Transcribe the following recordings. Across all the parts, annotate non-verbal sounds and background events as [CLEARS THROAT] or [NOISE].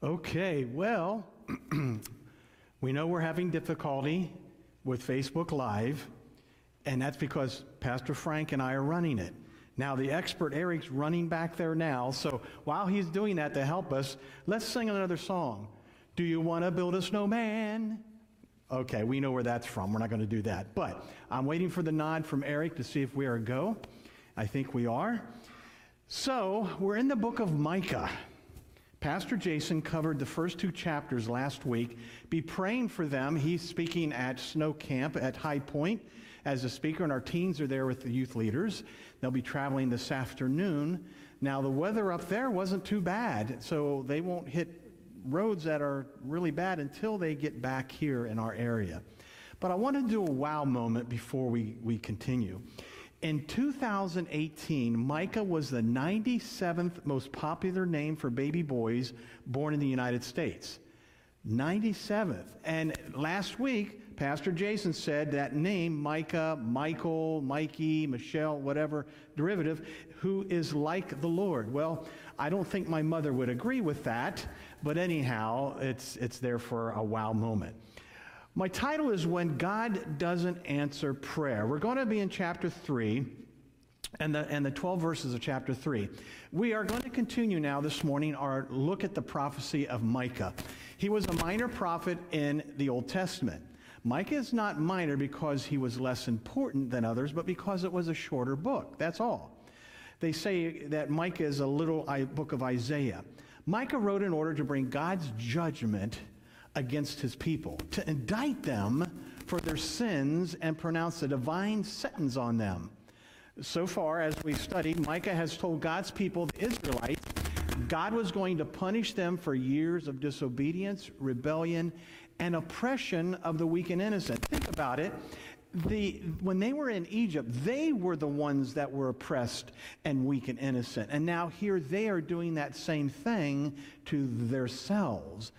Okay, well, [CLEARS THROAT] we know we're having difficulty with Facebook Live, and that's because Pastor Frank and I are running it. Now, the expert Eric's running back there now, so while he's doing that to help us, let's sing another song. Do you want to build a snowman? Okay, we know where that's from. We're not going to do that. But I'm waiting for the nod from Eric to see if we are a go. I think we are. So, we're in the book of Micah. Pastor Jason covered the first two chapters last week. Be praying for them. He's speaking at Snow Camp at High Point as a speaker, and our teens are there with the youth leaders. They'll be traveling this afternoon. Now, the weather up there wasn't too bad, so they won't hit roads that are really bad until they get back here in our area. But I want to do a wow moment before we, we continue. In 2018, Micah was the 97th most popular name for baby boys born in the United States. 97th. And last week, Pastor Jason said that name, Micah, Michael, Mikey, Michelle, whatever derivative, who is like the Lord. Well, I don't think my mother would agree with that, but anyhow, it's, it's there for a wow moment. My title is When God Doesn't Answer Prayer. We're going to be in chapter 3 and the, and the 12 verses of chapter 3. We are going to continue now this morning our look at the prophecy of Micah. He was a minor prophet in the Old Testament. Micah is not minor because he was less important than others, but because it was a shorter book. That's all. They say that Micah is a little book of Isaiah. Micah wrote in order to bring God's judgment against his people, to indict them for their sins and pronounce a divine sentence on them. So far, as we've studied, Micah has told God's people, the Israelites, God was going to punish them for years of disobedience, rebellion, and oppression of the weak and innocent. Think about it. The, when they were in Egypt, they were the ones that were oppressed and weak and innocent. And now here they are doing that same thing to themselves.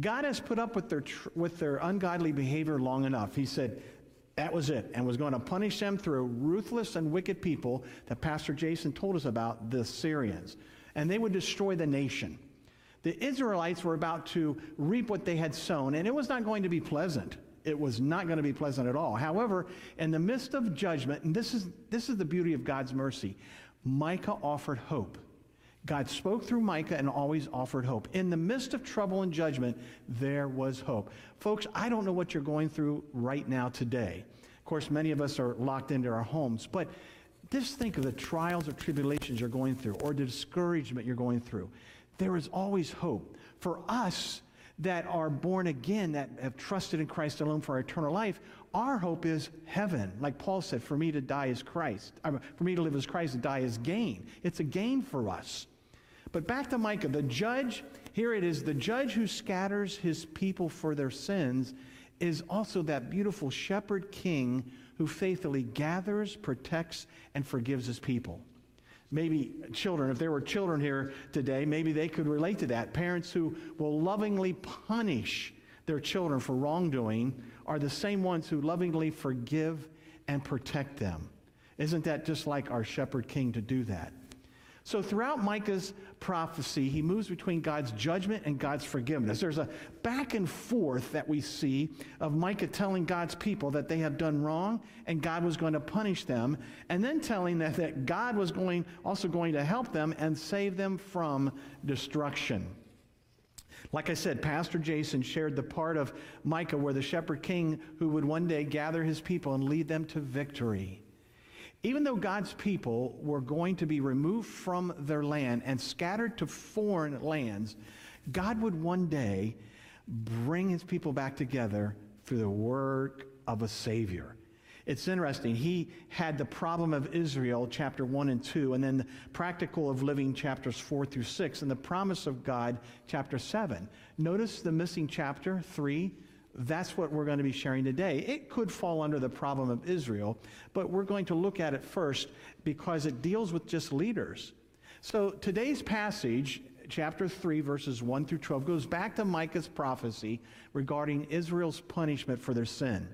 God has put up with their, with their ungodly behavior long enough. He said, that was it, and was going to punish them through ruthless and wicked people that Pastor Jason told us about, the Assyrians. And they would destroy the nation. The Israelites were about to reap what they had sown, and it was not going to be pleasant. It was not going to be pleasant at all. However, in the midst of judgment, and this is, this is the beauty of God's mercy, Micah offered hope. God spoke through Micah and always offered hope. In the midst of trouble and judgment, there was hope. Folks, I don't know what you're going through right now today. Of course, many of us are locked into our homes, but just think of the trials or tribulations you're going through or the discouragement you're going through. There is always hope. For us that are born again, that have trusted in Christ alone for our eternal life, our hope is heaven. Like Paul said, for me to die is Christ. For me to live as Christ and die is gain. It's a gain for us. But back to Micah, the judge, here it is, the judge who scatters his people for their sins is also that beautiful shepherd king who faithfully gathers, protects, and forgives his people. Maybe children, if there were children here today, maybe they could relate to that. Parents who will lovingly punish their children for wrongdoing are the same ones who lovingly forgive and protect them. Isn't that just like our shepherd king to do that? So throughout Micah's prophecy, he moves between God's judgment and God's forgiveness. There's a back and forth that we see of Micah telling God's people that they have done wrong and God was going to punish them, and then telling that, that God was going, also going to help them and save them from destruction. Like I said, Pastor Jason shared the part of Micah where the shepherd king who would one day gather his people and lead them to victory. Even though God's people were going to be removed from their land and scattered to foreign lands, God would one day bring his people back together through the work of a Savior. It's interesting. He had the problem of Israel, chapter 1 and 2, and then the practical of living, chapters 4 through 6, and the promise of God, chapter 7. Notice the missing chapter 3, that's what we're going to be sharing today. It could fall under the problem of Israel, but we're going to look at it first because it deals with just leaders. So today's passage, chapter 3, verses 1 through 12, goes back to Micah's prophecy regarding Israel's punishment for their sin.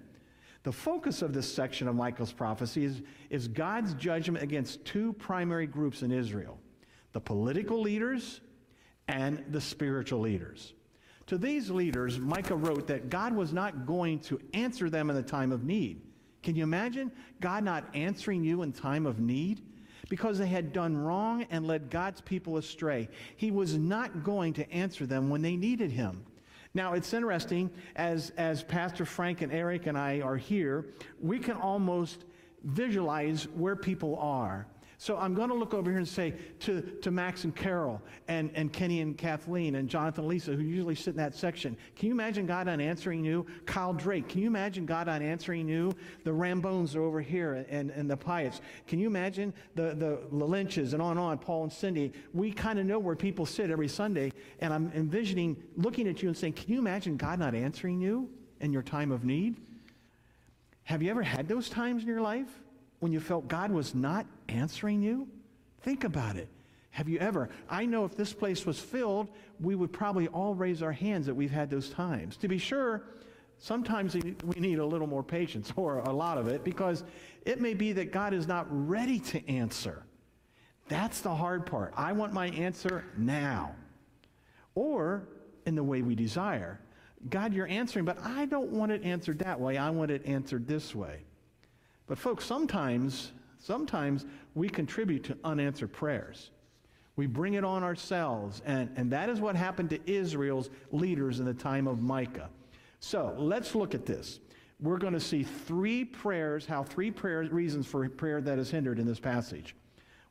The focus of this section of Micah's prophecy is, is God's judgment against two primary groups in Israel the political leaders and the spiritual leaders. To these leaders, Micah wrote that God was not going to answer them in the time of need. Can you imagine God not answering you in time of need? Because they had done wrong and led God's people astray. He was not going to answer them when they needed him. Now, it's interesting, as, as Pastor Frank and Eric and I are here, we can almost visualize where people are. So I'm going to look over here and say to, to Max and Carol and, and Kenny and Kathleen and Jonathan and Lisa, who usually sit in that section, can you imagine God on answering you? Kyle Drake, can you imagine God on answering you? The Rambones are over here and, and the Pyatts. Can you imagine the, the, the Lynches and on and on, Paul and Cindy? We kind of know where people sit every Sunday, and I'm envisioning looking at you and saying, can you imagine God not answering you in your time of need? Have you ever had those times in your life? when you felt God was not answering you? Think about it. Have you ever? I know if this place was filled, we would probably all raise our hands that we've had those times. To be sure, sometimes we need a little more patience, [LAUGHS] or a lot of it, because it may be that God is not ready to answer. That's the hard part. I want my answer now. Or in the way we desire. God, you're answering, but I don't want it answered that way. I want it answered this way. But folks, sometimes, sometimes we contribute to unanswered prayers. We bring it on ourselves, and, and that is what happened to Israel's leaders in the time of Micah. So let's look at this. We're going to see three prayers, how three prayer, reasons for prayer that is hindered in this passage.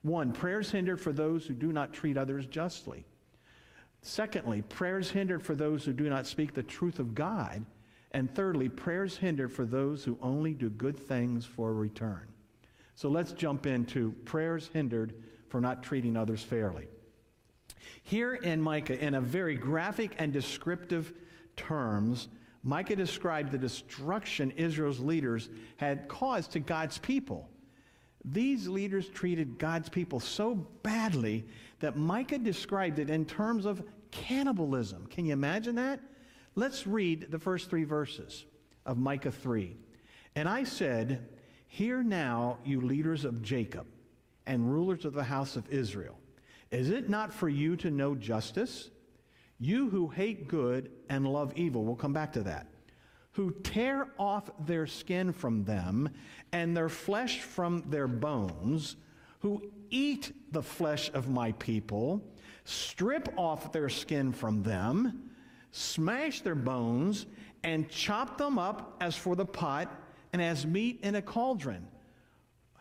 One, prayers hindered for those who do not treat others justly. Secondly, prayers hindered for those who do not speak the truth of God and thirdly, prayers hindered for those who only do good things for a return. So let's jump into prayers hindered for not treating others fairly. Here in Micah, in a very graphic and descriptive terms, Micah described the destruction Israel's leaders had caused to God's people. These leaders treated God's people so badly that Micah described it in terms of cannibalism. Can you imagine that? Let's read the first three verses of Micah 3. And I said, Hear now, you leaders of Jacob and rulers of the house of Israel. Is it not for you to know justice? You who hate good and love evil, we'll come back to that, who tear off their skin from them and their flesh from their bones, who eat the flesh of my people, strip off their skin from them, smash their bones, and chop them up as for the pot and as meat in a cauldron.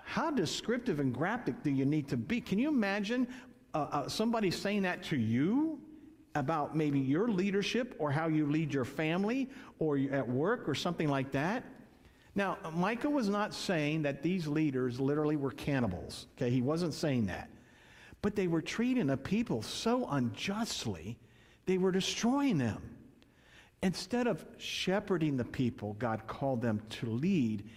How descriptive and graphic do you need to be? Can you imagine uh, uh, somebody saying that to you about maybe your leadership or how you lead your family or at work or something like that? Now, Micah was not saying that these leaders literally were cannibals. Okay, he wasn't saying that. But they were treating a people so unjustly they were destroying them. Instead of shepherding the people God called them to lead,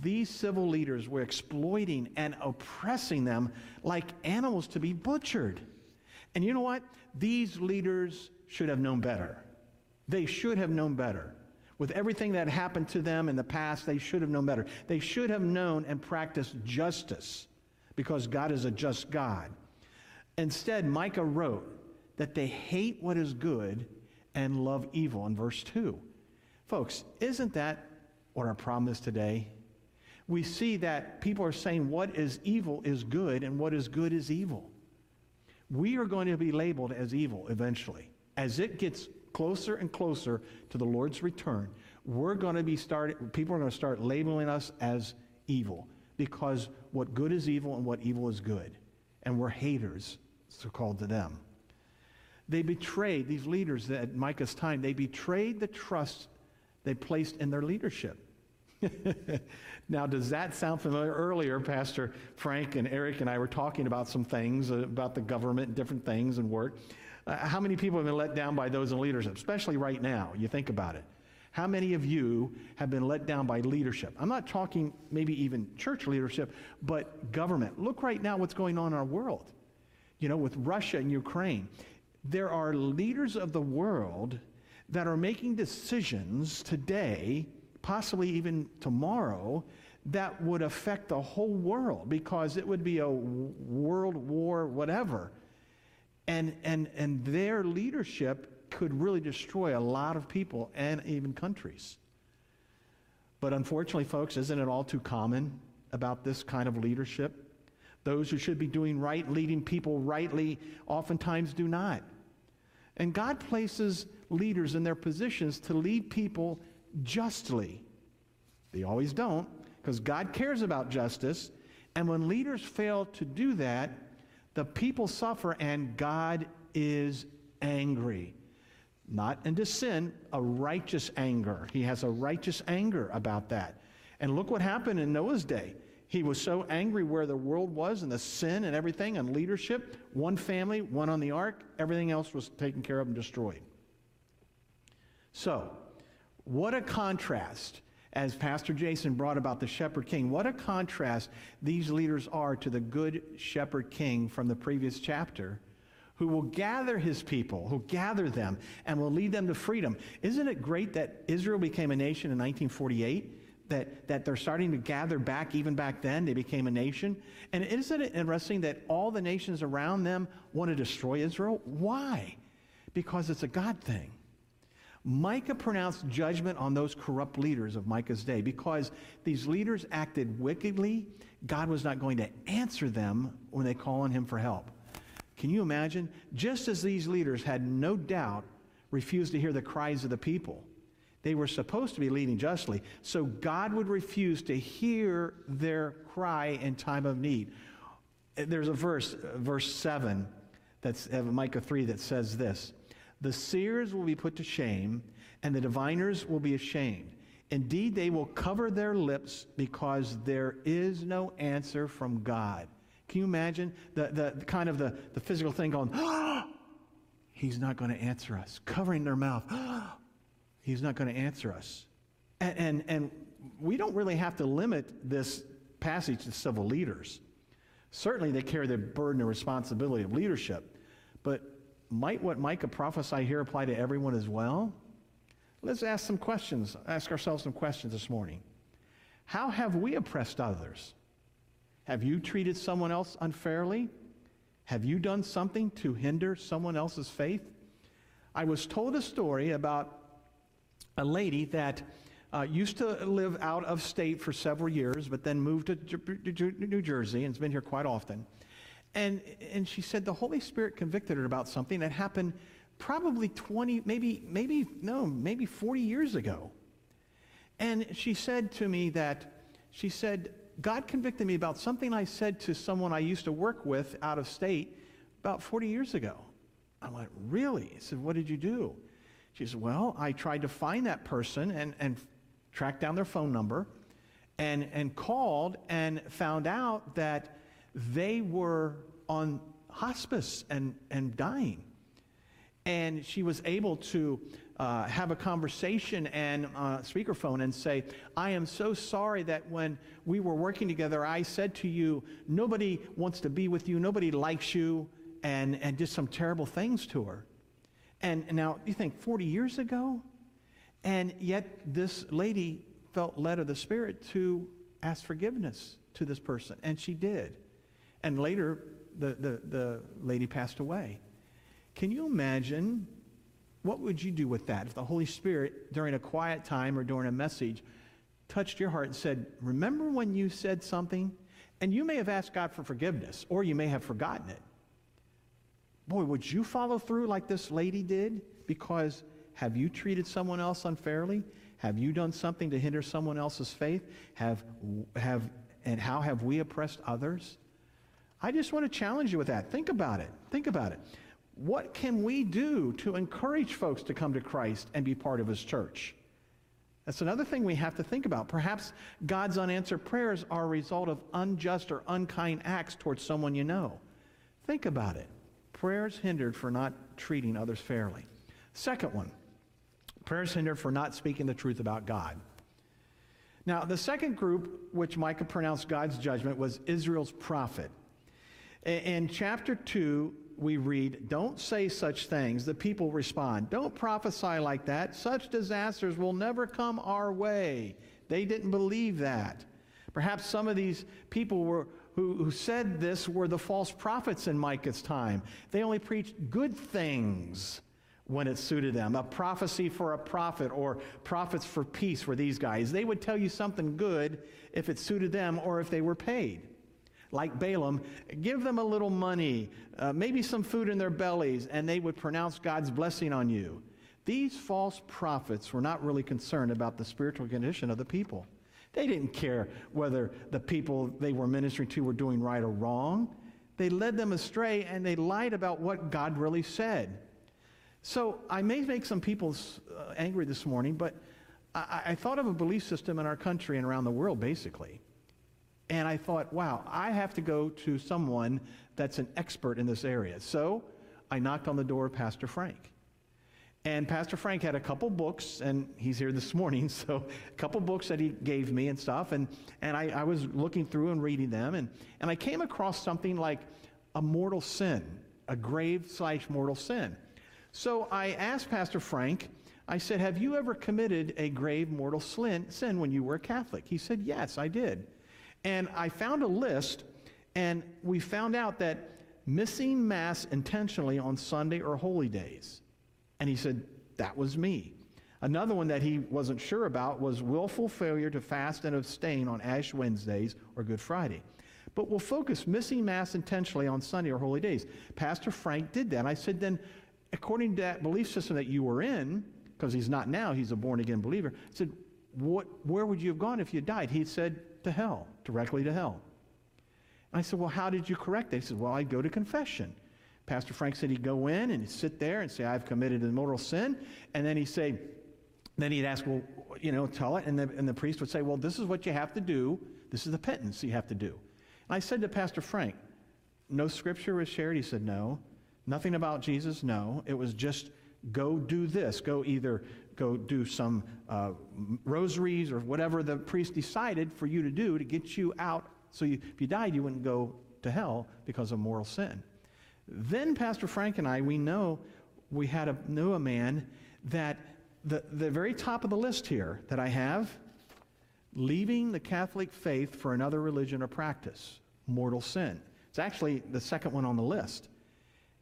these civil leaders were exploiting and oppressing them like animals to be butchered. And you know what? These leaders should have known better. They should have known better. With everything that happened to them in the past, they should have known better. They should have known and practiced justice because God is a just God. Instead, Micah wrote, that they hate what is good and love evil in verse 2. Folks, isn't that what our problem is today? We see that people are saying what is evil is good and what is good is evil. We are going to be labeled as evil eventually. As it gets closer and closer to the Lord's return, we're going to be started, people are going to start labeling us as evil because what good is evil and what evil is good. And we're haters, so called to them. They betrayed, these leaders at Micah's time, they betrayed the trust they placed in their leadership. [LAUGHS] now, does that sound familiar? Earlier, Pastor Frank and Eric and I were talking about some things, uh, about the government different things and work. Uh, how many people have been let down by those in leadership, especially right now? You think about it. How many of you have been let down by leadership? I'm not talking maybe even church leadership, but government. Look right now what's going on in our world, you know, with Russia and Ukraine there are leaders of the world that are making decisions today, possibly even tomorrow, that would affect the whole world because it would be a world war, whatever. And, and, and their leadership could really destroy a lot of people and even countries. But unfortunately, folks, isn't it all too common about this kind of leadership? Those who should be doing right, leading people rightly, oftentimes do not. And God places leaders in their positions to lead people justly. They always don't, because God cares about justice. And when leaders fail to do that, the people suffer and God is angry. Not into sin, a righteous anger. He has a righteous anger about that. And look what happened in Noah's day. He was so angry where the world was and the sin and everything and leadership. One family, one on the ark, everything else was taken care of and destroyed. So, what a contrast, as Pastor Jason brought about the shepherd king, what a contrast these leaders are to the good shepherd king from the previous chapter who will gather his people, who gather them, and will lead them to freedom. Isn't it great that Israel became a nation in 1948? That, that they're starting to gather back even back then. They became a nation. And isn't it interesting that all the nations around them want to destroy Israel? Why? Because it's a God thing. Micah pronounced judgment on those corrupt leaders of Micah's day because these leaders acted wickedly. God was not going to answer them when they call on him for help. Can you imagine? Just as these leaders had no doubt refused to hear the cries of the people, they were supposed to be leading justly. So God would refuse to hear their cry in time of need. There's a verse, verse 7, that's Micah 3, that says this The seers will be put to shame, and the diviners will be ashamed. Indeed, they will cover their lips because there is no answer from God. Can you imagine the, the, the kind of the, the physical thing going, [GASPS] he's not going to answer us, covering their mouth. [GASPS] He's not going to answer us. And, and, and we don't really have to limit this passage to civil leaders. Certainly, they carry the burden and responsibility of leadership. But might what Micah prophesy here apply to everyone as well? Let's ask some questions, ask ourselves some questions this morning. How have we oppressed others? Have you treated someone else unfairly? Have you done something to hinder someone else's faith? I was told a story about a lady that uh, used to live out of state for several years, but then moved to New Jersey and has been here quite often. And, and she said the Holy Spirit convicted her about something that happened probably 20, maybe, maybe, no, maybe 40 years ago. And she said to me that, she said, God convicted me about something I said to someone I used to work with out of state about 40 years ago. I went, really? I said, what did you do? She says, Well, I tried to find that person and, and track down their phone number and, and called and found out that they were on hospice and, and dying. And she was able to uh, have a conversation and uh, speakerphone and say, I am so sorry that when we were working together, I said to you, nobody wants to be with you, nobody likes you, and, and did some terrible things to her. And now you think 40 years ago? And yet this lady felt led of the Spirit to ask forgiveness to this person. And she did. And later, the, the, the lady passed away. Can you imagine what would you do with that if the Holy Spirit, during a quiet time or during a message, touched your heart and said, Remember when you said something? And you may have asked God for forgiveness, or you may have forgotten it. Boy, would you follow through like this lady did? Because have you treated someone else unfairly? Have you done something to hinder someone else's faith? Have, have, and how have we oppressed others? I just want to challenge you with that. Think about it. Think about it. What can we do to encourage folks to come to Christ and be part of his church? That's another thing we have to think about. Perhaps God's unanswered prayers are a result of unjust or unkind acts towards someone you know. Think about it. Prayers hindered for not treating others fairly. Second one, prayers hindered for not speaking the truth about God. Now, the second group, which Micah pronounced God's judgment, was Israel's prophet. In chapter 2, we read, Don't say such things. The people respond, Don't prophesy like that. Such disasters will never come our way. They didn't believe that. Perhaps some of these people were, who, who said this were the false prophets in Micah's time. They only preached good things when it suited them. A prophecy for a prophet or prophets for peace were these guys. They would tell you something good if it suited them or if they were paid. Like Balaam, give them a little money, uh, maybe some food in their bellies, and they would pronounce God's blessing on you. These false prophets were not really concerned about the spiritual condition of the people. They didn't care whether the people they were ministering to were doing right or wrong. They led them astray and they lied about what God really said. So I may make some people uh, angry this morning, but I, I thought of a belief system in our country and around the world, basically. And I thought, wow, I have to go to someone that's an expert in this area. So I knocked on the door of Pastor Frank. And Pastor Frank had a couple books, and he's here this [LAUGHS] morning, so a couple books that he gave me and stuff. And, and I, I was looking through and reading them, and, and I came across something like a mortal sin, a grave slash mortal sin. So I asked Pastor Frank, I said, Have you ever committed a grave mortal sin when you were a Catholic? He said, Yes, I did. And I found a list, and we found out that missing Mass intentionally on Sunday or holy days and he said, That was me. Another one that he wasn't sure about was willful failure to fast and abstain on Ash Wednesdays or Good Friday. But we'll focus missing Mass intentionally on Sunday or holy days. Pastor Frank did that. I said, then, according to that belief system that you were in, because he's not now, he's a born again believer, I said, what, where would you have gone if you died? He said, to hell, directly to hell. I said, well, how did you correct it? He said, well, I'd go to confession. Pastor Frank said he'd go in and sit there and say, I've committed a mortal sin. And then he'd say, then he'd ask, well, you know, tell it. And the, and the priest would say, well, this is what you have to do. This is the penance you have to do. And I said to Pastor Frank, no scripture was shared? He said, no. Nothing about Jesus? No. It was just go do this. Go either go do some uh, rosaries or whatever the priest decided for you to do to get you out. So you, if you died, you wouldn't go to hell because of mortal sin. Then Pastor Frank and I, we know we had a, knew a man that the, the very top of the list here that I have, leaving the Catholic faith for another religion or practice, mortal sin. It's actually the second one on the list.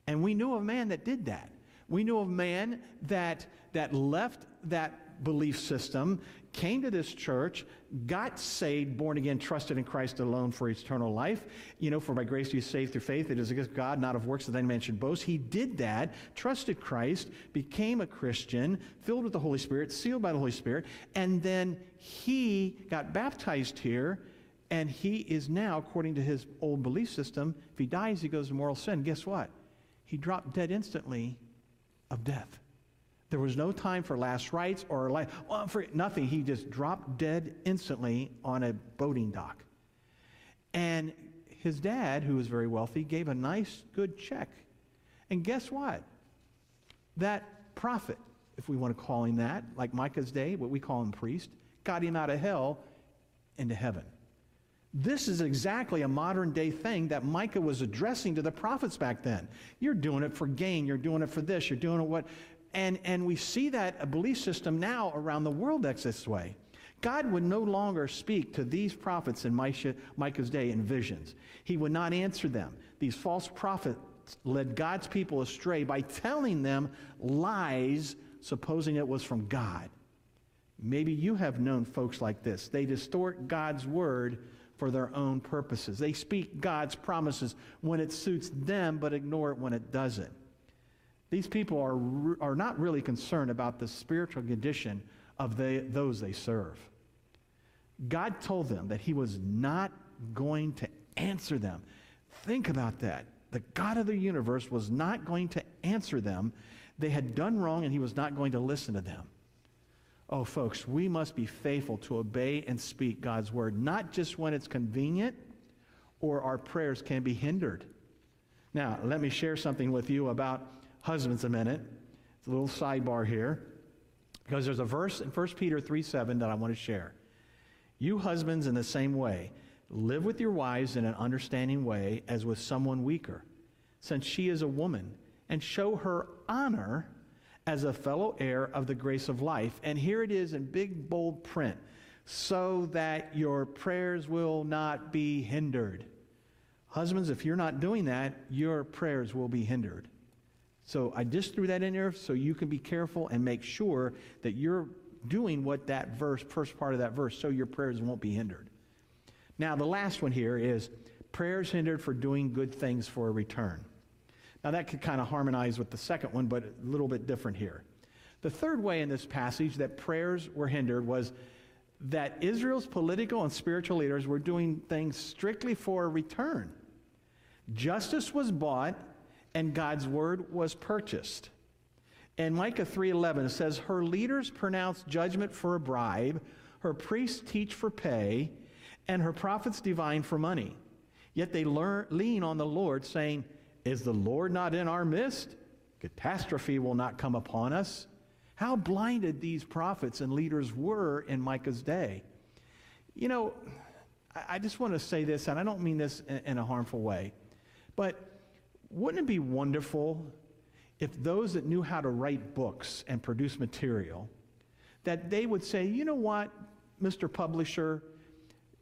And we knew a man that did that. We knew a man that, that left that belief system, came to this church, got saved, born again, trusted in Christ alone for eternal life. You know, for by grace you saved through faith. It is against God, not of works that any man should boast. He did that, trusted Christ, became a Christian, filled with the Holy Spirit, sealed by the Holy Spirit, and then he got baptized here. And he is now, according to his old belief system, if he dies, he goes to mortal sin. Guess what? He dropped dead instantly of death. There was no time for last rites or life. Well, for nothing. He just dropped dead instantly on a boating dock. And his dad, who was very wealthy, gave a nice, good check. And guess what? That prophet, if we want to call him that, like Micah's day, what we call him priest, got him out of hell into heaven. This is exactly a modern day thing that Micah was addressing to the prophets back then. You're doing it for gain. You're doing it for this. You're doing it what and, and we see that a belief system now around the world that's this way. God would no longer speak to these prophets in Micah's day in visions. He would not answer them. These false prophets led God's people astray by telling them lies, supposing it was from God. Maybe you have known folks like this. They distort God's word for their own purposes. They speak God's promises when it suits them, but ignore it when it doesn't. These people are, are not really concerned about the spiritual condition of the, those they serve. God told them that he was not going to answer them. Think about that. The God of the universe was not going to answer them. They had done wrong and he was not going to listen to them. Oh, folks, we must be faithful to obey and speak God's word, not just when it's convenient or our prayers can be hindered. Now, let me share something with you about husbands a minute. It's a little sidebar here because there's a verse in 1 Peter 3 7 that I want to share. You husbands, in the same way, live with your wives in an understanding way as with someone weaker, since she is a woman, and show her honor as a fellow heir of the grace of life. And here it is in big, bold print so that your prayers will not be hindered. Husbands, if you're not doing that, your prayers will be hindered. So I just threw that in there so you can be careful and make sure that you're doing what that verse, first part of that verse, so your prayers won't be hindered. Now, the last one here is prayers hindered for doing good things for a return. Now, that could kind of harmonize with the second one, but a little bit different here. The third way in this passage that prayers were hindered was that Israel's political and spiritual leaders were doing things strictly for a return. Justice was bought and God's word was purchased. And Micah 3:11 says her leaders pronounce judgment for a bribe, her priests teach for pay, and her prophets divine for money. Yet they learn, lean on the Lord saying, "Is the Lord not in our midst? Catastrophe will not come upon us." How blinded these prophets and leaders were in Micah's day. You know, I just want to say this, and I don't mean this in a harmful way, but wouldn't it be wonderful if those that knew how to write books and produce material, that they would say, you know what, Mr. Publisher,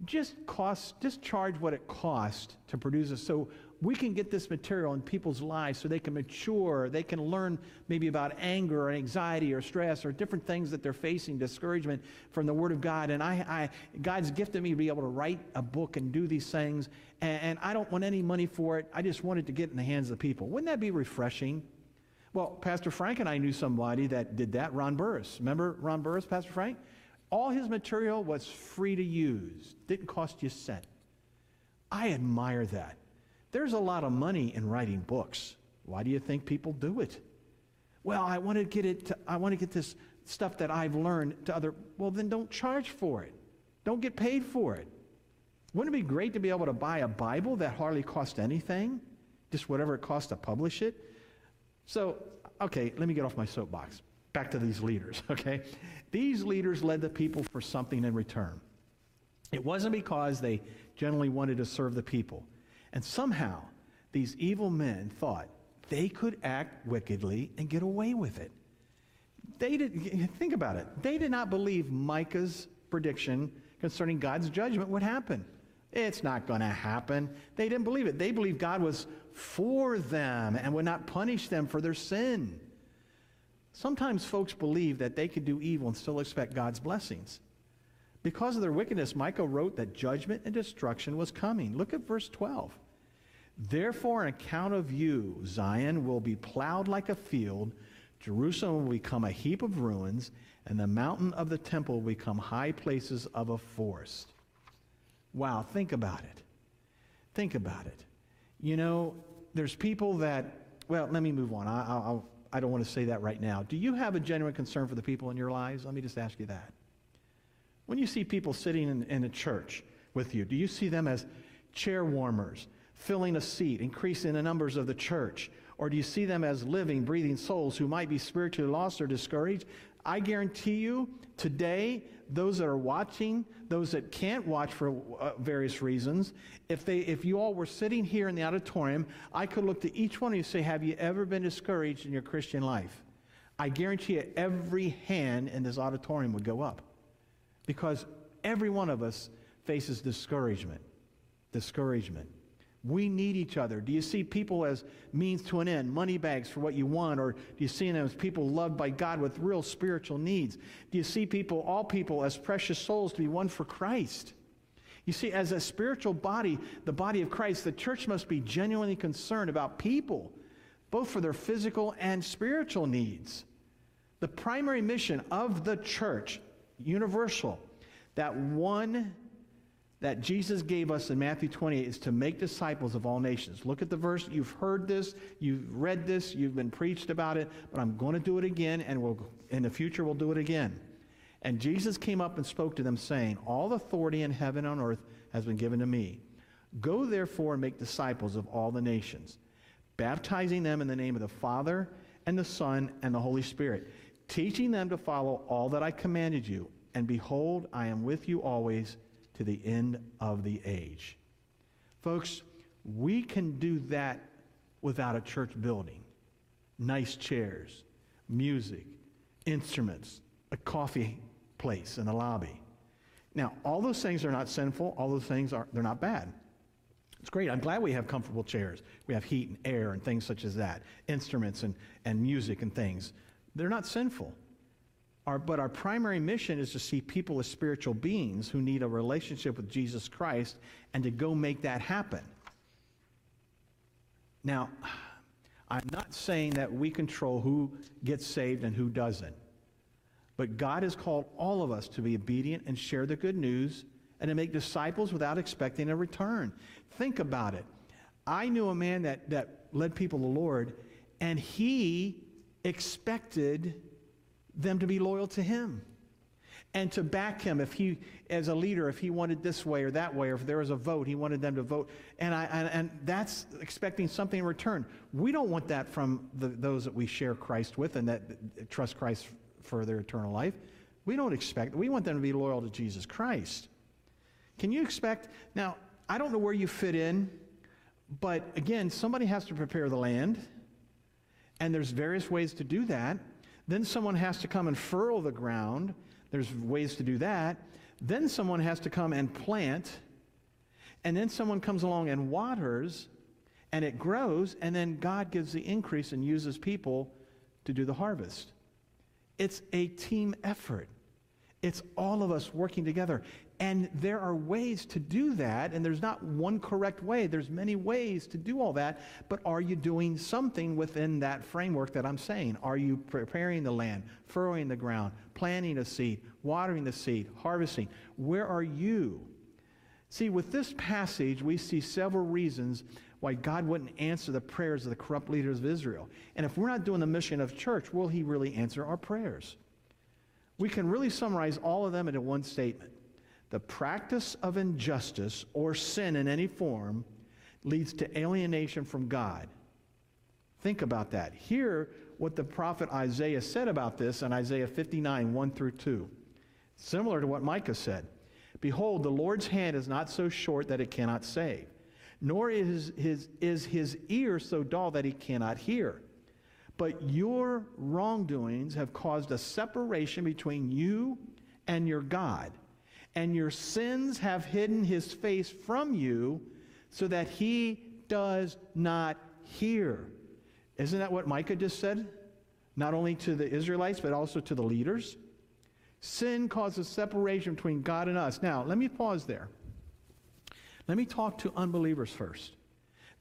just cost, just charge what it costs to produce it so we can get this material in people's lives so they can mature, they can learn maybe about anger or anxiety or stress or different things that they're facing, discouragement from the Word of God. And I, I God's gifted me to be able to write a book and do these things. And, and I don't want any money for it. I just wanted to get in the hands of the people. Wouldn't that be refreshing? Well, Pastor Frank and I knew somebody that did that, Ron Burris. Remember Ron Burris, Pastor Frank? All his material was free to use, didn't cost you a cent. I admire that. There's a lot of money in writing books. Why do you think people do it? Well, I want to get it to, I want to get this stuff that I've learned to other well then don't charge for it. Don't get paid for it. Wouldn't it be great to be able to buy a Bible that hardly cost anything? Just whatever it costs to publish it? So, okay, let me get off my soapbox. Back to these leaders, [LAUGHS] okay? These leaders led the people for something in return. It wasn't because they generally wanted to serve the people. And somehow, these evil men thought they could act wickedly and get away with it. They did, think about it. They did not believe Micah's prediction concerning God's judgment would happen. It's not going to happen. They didn't believe it. They believed God was for them and would not punish them for their sin. Sometimes folks believe that they could do evil and still expect God's blessings. Because of their wickedness, Micah wrote that judgment and destruction was coming. Look at verse 12. Therefore, on account of you, Zion will be plowed like a field, Jerusalem will become a heap of ruins, and the mountain of the temple will become high places of a forest. Wow, think about it. Think about it. You know, there's people that, well, let me move on. I, I, I don't want to say that right now. Do you have a genuine concern for the people in your lives? Let me just ask you that. When you see people sitting in, in a church with you, do you see them as chair warmers? Filling a seat, increasing the numbers of the church? Or do you see them as living, breathing souls who might be spiritually lost or discouraged? I guarantee you, today, those that are watching, those that can't watch for uh, various reasons, if, they, if you all were sitting here in the auditorium, I could look to each one of you and say, Have you ever been discouraged in your Christian life? I guarantee you, every hand in this auditorium would go up because every one of us faces discouragement. Discouragement. We need each other. Do you see people as means to an end, money bags for what you want, or do you see them as people loved by God with real spiritual needs? Do you see people, all people, as precious souls to be won for Christ? You see, as a spiritual body, the body of Christ, the church must be genuinely concerned about people, both for their physical and spiritual needs. The primary mission of the church, universal, that one that Jesus gave us in Matthew 28 is to make disciples of all nations. Look at the verse. You've heard this, you've read this, you've been preached about it, but I'm going to do it again, and we'll, in the future we'll do it again. And Jesus came up and spoke to them, saying, All authority in heaven and on earth has been given to me. Go therefore and make disciples of all the nations, baptizing them in the name of the Father and the Son and the Holy Spirit, teaching them to follow all that I commanded you. And behold, I am with you always to the end of the age. Folks, we can do that without a church building. Nice chairs, music, instruments, a coffee place in a lobby. Now, all those things are not sinful, all those things are they're not bad. It's great. I'm glad we have comfortable chairs. We have heat and air and things such as that, instruments and, and music and things. They're not sinful. Our, but our primary mission is to see people as spiritual beings who need a relationship with Jesus Christ and to go make that happen. Now, I'm not saying that we control who gets saved and who doesn't. But God has called all of us to be obedient and share the good news and to make disciples without expecting a return. Think about it. I knew a man that, that led people to the Lord, and he expected them to be loyal to him and to back him if he as a leader if he wanted this way or that way or if there was a vote he wanted them to vote. And i and, and that's expecting something in return. We don't want that from the, those that we share christ with and that, trust christ for their eternal life. We don't expect we want them to be loyal to jesus christ. Can you expect now i don't know where you fit in but again somebody has to prepare the land and there's various ways to do that then someone has to come and furrow the ground there's ways to do that. Then someone has to come and plant, and then someone comes along and waters, and it grows, and then God gives the increase and uses people to do the harvest. It's a team effort. It's all of us working together. And there are ways to do that, and there's not one correct way. There's many ways to do all that, but are you doing something within that framework that I'm saying? Are you preparing the land, furrowing the ground, planting a seed, watering the seed, harvesting? Where are you? See, with this passage, we see several reasons why God wouldn't answer the prayers of the corrupt leaders of Israel. And if we're not doing the mission of church, will he really answer our prayers? We can really summarize all of them into one statement the practice of injustice or sin in any form leads to alienation from God. Think about that. Hear what the prophet Isaiah said about this in Isaiah 59, 1 through 2. Similar to what Micah said. Behold, the Lord's hand is not so short that it cannot save, nor is his, is his ear so dull that he cannot hear. But your wrongdoings have caused a separation between you and your God and your sins have hidden his face from you so that he does not hear. Isn't that what Micah just said? Not only to the Israelites, but also to the leaders. Sin causes separation between God and us. Now, let me pause there. Let me talk to unbelievers first.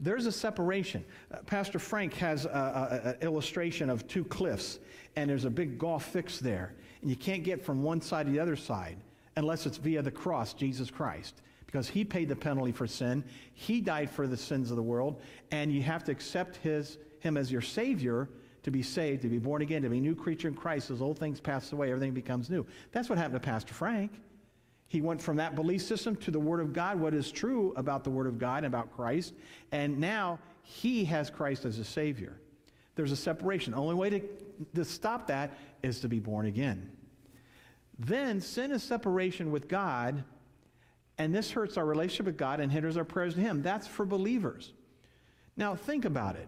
There's a separation. Uh, Pastor Frank has an illustration of two cliffs, and there's a big gulf fix there, and you can't get from one side to the other side unless it's via the cross, Jesus Christ. Because he paid the penalty for sin. He died for the sins of the world. And you have to accept his, him as your Savior to be saved, to be born again, to be a new creature in Christ. As old things pass away, everything becomes new. That's what happened to Pastor Frank. He went from that belief system to the Word of God, what is true about the Word of God and about Christ. And now he has Christ as a Savior. There's a separation. The only way to, to stop that is to be born again. Then sin is separation with God, and this hurts our relationship with God and hinders our prayers to Him. That's for believers. Now, think about it.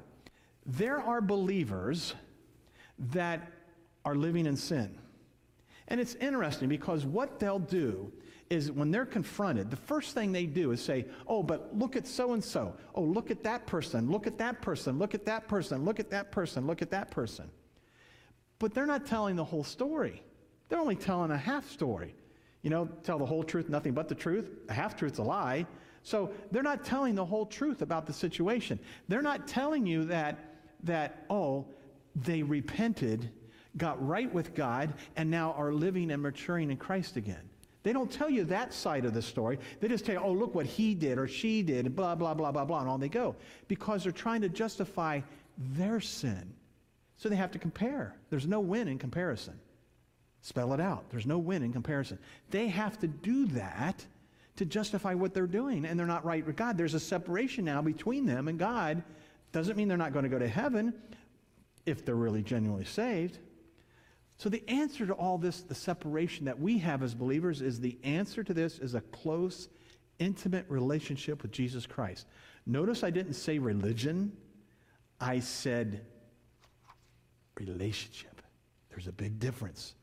There are believers that are living in sin. And it's interesting because what they'll do is when they're confronted, the first thing they do is say, Oh, but look at so and so. Oh, look at that person. Look at that person. Look at that person. Look at that person. Look at that person. But they're not telling the whole story. They're only telling a half story. You know, tell the whole truth, nothing but the truth. A half truth's a lie. So they're not telling the whole truth about the situation. They're not telling you that, that oh, they repented, got right with God, and now are living and maturing in Christ again. They don't tell you that side of the story. They just tell you, oh, look what he did or she did, and blah, blah, blah, blah, blah, and on they go. Because they're trying to justify their sin. So they have to compare. There's no win in comparison. Spell it out. There's no win in comparison. They have to do that to justify what they're doing, and they're not right with God. There's a separation now between them and God. Doesn't mean they're not going to go to heaven if they're really genuinely saved. So the answer to all this, the separation that we have as believers, is the answer to this is a close, intimate relationship with Jesus Christ. Notice I didn't say religion, I said relationship. There's a big difference.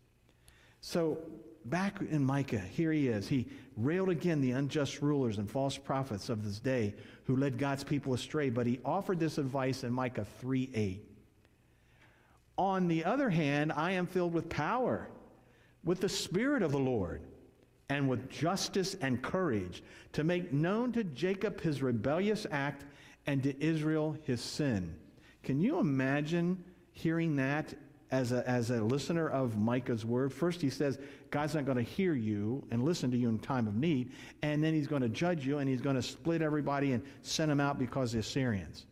So back in Micah, here he is. He railed again the unjust rulers and false prophets of this day who led God's people astray, but he offered this advice in Micah 3 8. On the other hand, I am filled with power, with the Spirit of the Lord, and with justice and courage, to make known to Jacob his rebellious act and to Israel his sin. Can you imagine hearing that as a, as a listener of Micah's word? First, he says, God's not going to hear you and listen to you in time of need, and then he's going to judge you and he's going to split everybody and send them out because the Assyrians.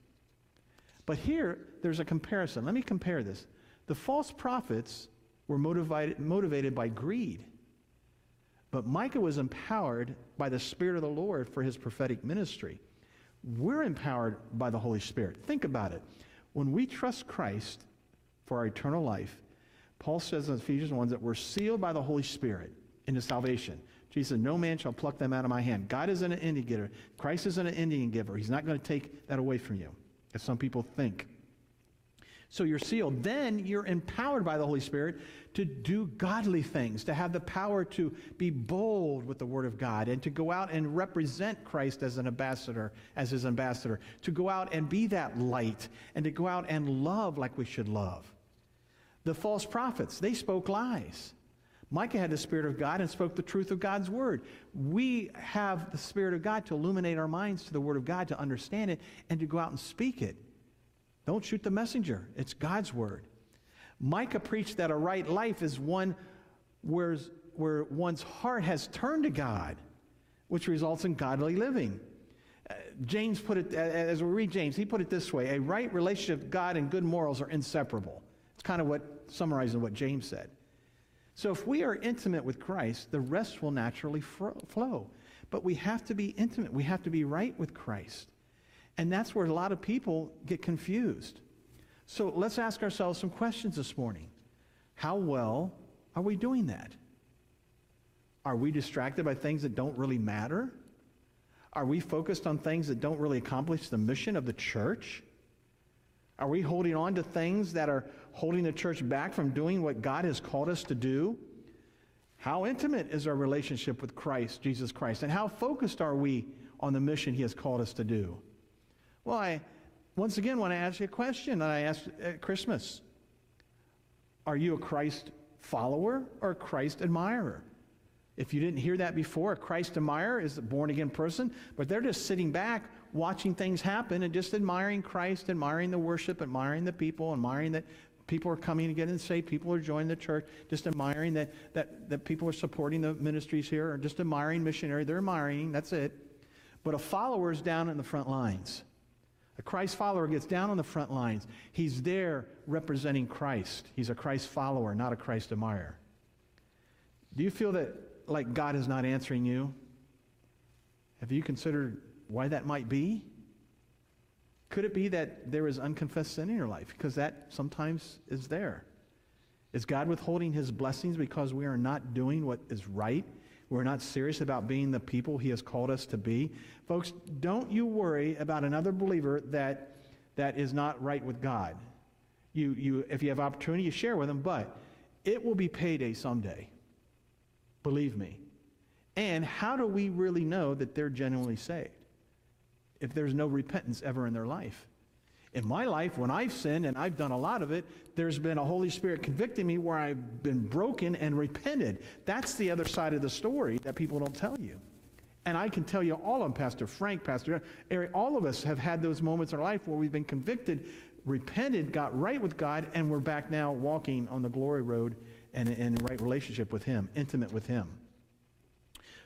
But here, there's a comparison. Let me compare this. The false prophets were motivated, motivated by greed. But Micah was empowered by the Spirit of the Lord for his prophetic ministry. We're empowered by the Holy Spirit. Think about it. When we trust Christ for our eternal life, Paul says in Ephesians 1 that we're sealed by the Holy Spirit into salvation. Jesus said, No man shall pluck them out of my hand. God isn't an Indian giver. Christ isn't an Indian giver. He's not going to take that away from you, as some people think. So you're sealed. Then you're empowered by the Holy Spirit to do godly things, to have the power to be bold with the Word of God, and to go out and represent Christ as an ambassador, as his ambassador, to go out and be that light, and to go out and love like we should love. The false prophets, they spoke lies. Micah had the Spirit of God and spoke the truth of God's Word. We have the Spirit of God to illuminate our minds to the Word of God, to understand it, and to go out and speak it. Don't shoot the messenger. It's God's word. Micah preached that a right life is one where, where one's heart has turned to God, which results in godly living. Uh, James put it, as we read James, he put it this way a right relationship with God and good morals are inseparable. It's kind of what summarizing what James said. So if we are intimate with Christ, the rest will naturally flow. But we have to be intimate, we have to be right with Christ. And that's where a lot of people get confused. So let's ask ourselves some questions this morning. How well are we doing that? Are we distracted by things that don't really matter? Are we focused on things that don't really accomplish the mission of the church? Are we holding on to things that are holding the church back from doing what God has called us to do? How intimate is our relationship with Christ, Jesus Christ? And how focused are we on the mission he has called us to do? Well, I once again want to ask you a question that I asked at Christmas. Are you a Christ follower or a Christ admirer? If you didn't hear that before, a Christ admirer is a born again person, but they're just sitting back watching things happen and just admiring Christ, admiring the worship, admiring the people, admiring that people are coming to get in saved, people are joining the church, just admiring that, that, that people are supporting the ministries here, or just admiring missionary. They're admiring, that's it. But a follower is down in the front lines. A Christ follower gets down on the front lines. He's there representing Christ. He's a Christ follower, not a Christ admirer. Do you feel that like God is not answering you? Have you considered why that might be? Could it be that there is unconfessed sin in your life? Because that sometimes is there. Is God withholding his blessings because we are not doing what is right we're not serious about being the people He has called us to be. Folks, don't you worry about another believer that, that is not right with God. You, you, if you have opportunity, you share with them, but it will be payday someday. Believe me. And how do we really know that they're genuinely saved if there's no repentance ever in their life? In my life, when I've sinned, and I've done a lot of it, there's been a Holy Spirit convicting me where I've been broken and repented. That's the other side of the story that people don't tell you. And I can tell you all of them, Pastor Frank, Pastor Eric, all of us have had those moments in our life where we've been convicted, repented, got right with God, and we're back now walking on the glory road and in right relationship with Him, intimate with Him.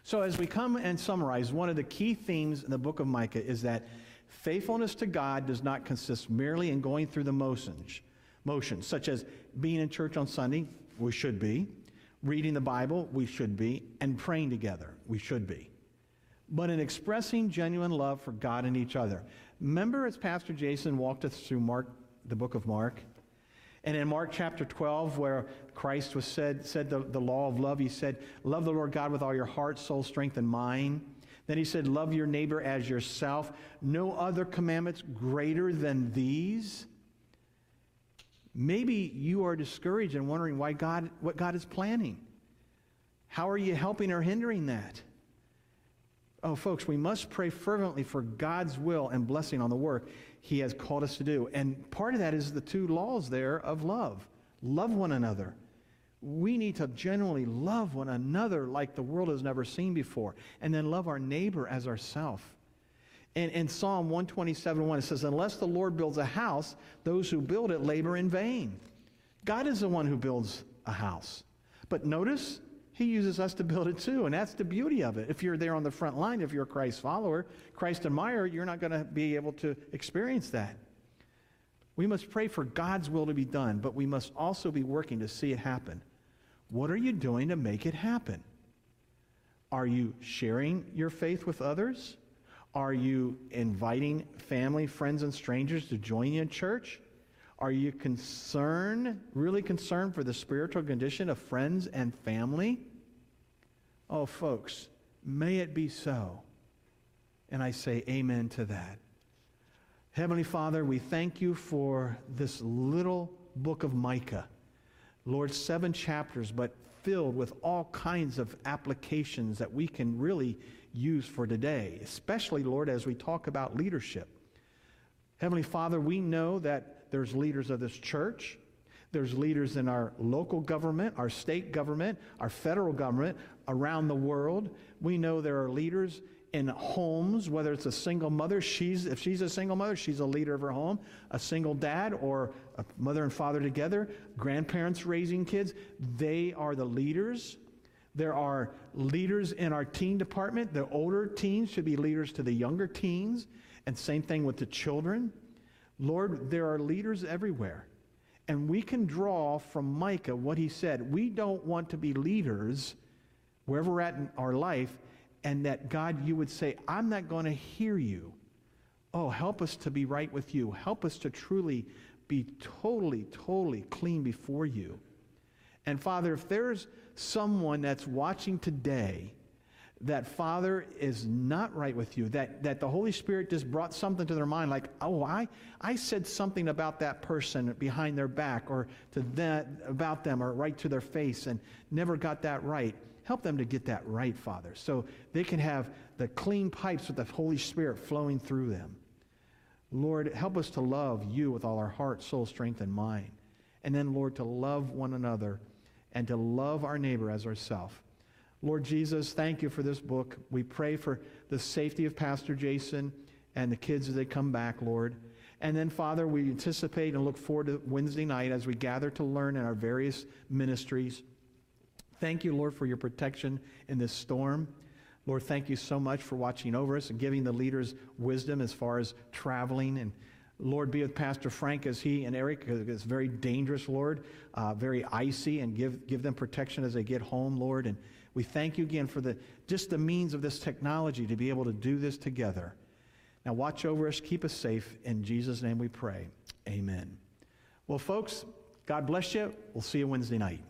So as we come and summarize, one of the key themes in the book of Micah is that Faithfulness to God does not consist merely in going through the motions, motions such as being in church on Sunday, we should be, reading the Bible, we should be, and praying together, we should be, but in expressing genuine love for God and each other. Remember as Pastor Jason walked us through Mark, the book of Mark? And in Mark chapter 12, where Christ was said, said the, the law of love, he said, Love the Lord God with all your heart, soul, strength, and mind. Then he said, Love your neighbor as yourself. No other commandments greater than these. Maybe you are discouraged and wondering why God, what God is planning. How are you helping or hindering that? Oh, folks, we must pray fervently for God's will and blessing on the work He has called us to do. And part of that is the two laws there of love love one another. We need to genuinely love one another like the world has never seen before, and then love our neighbor as ourself. And in Psalm 127 1, it says, Unless the Lord builds a house, those who build it labor in vain. God is the one who builds a house. But notice, he uses us to build it too, and that's the beauty of it. If you're there on the front line, if you're a Christ follower, Christ admirer, you're not going to be able to experience that. We must pray for God's will to be done, but we must also be working to see it happen. What are you doing to make it happen? Are you sharing your faith with others? Are you inviting family, friends, and strangers to join you in church? Are you concerned, really concerned for the spiritual condition of friends and family? Oh, folks, may it be so. And I say amen to that. Heavenly Father, we thank you for this little book of Micah. Lord, seven chapters, but filled with all kinds of applications that we can really use for today, especially, Lord, as we talk about leadership. Heavenly Father, we know that there's leaders of this church. There's leaders in our local government, our state government, our federal government, around the world. We know there are leaders in homes, whether it's a single mother, she's, if she's a single mother, she's a leader of her home, a single dad or a mother and father together, grandparents raising kids, they are the leaders. There are leaders in our teen department. The older teens should be leaders to the younger teens, and same thing with the children. Lord, there are leaders everywhere. And we can draw from Micah what he said. We don't want to be leaders wherever we're at in our life and that God, you would say, I'm not going to hear you. Oh, help us to be right with you. Help us to truly be totally, totally clean before you. And Father, if there's someone that's watching today that Father is not right with you, that, that the Holy Spirit just brought something to their mind, like, oh, I, I said something about that person behind their back or to that about them or right to their face and never got that right. Help them to get that right, Father, so they can have the clean pipes with the Holy Spirit flowing through them. Lord, help us to love you with all our heart, soul, strength, and mind. And then, Lord, to love one another and to love our neighbor as ourself. Lord Jesus, thank you for this book. We pray for the safety of Pastor Jason and the kids as they come back, Lord. And then, Father, we anticipate and look forward to Wednesday night as we gather to learn in our various ministries. Thank you, Lord, for your protection in this storm. Lord, thank you so much for watching over us and giving the leaders wisdom as far as traveling. And Lord, be with Pastor Frank as he and Eric. It's very dangerous, Lord, uh, very icy, and give, give them protection as they get home, Lord. And we thank you again for the, just the means of this technology to be able to do this together. Now, watch over us, keep us safe. In Jesus' name we pray. Amen. Well, folks, God bless you. We'll see you Wednesday night.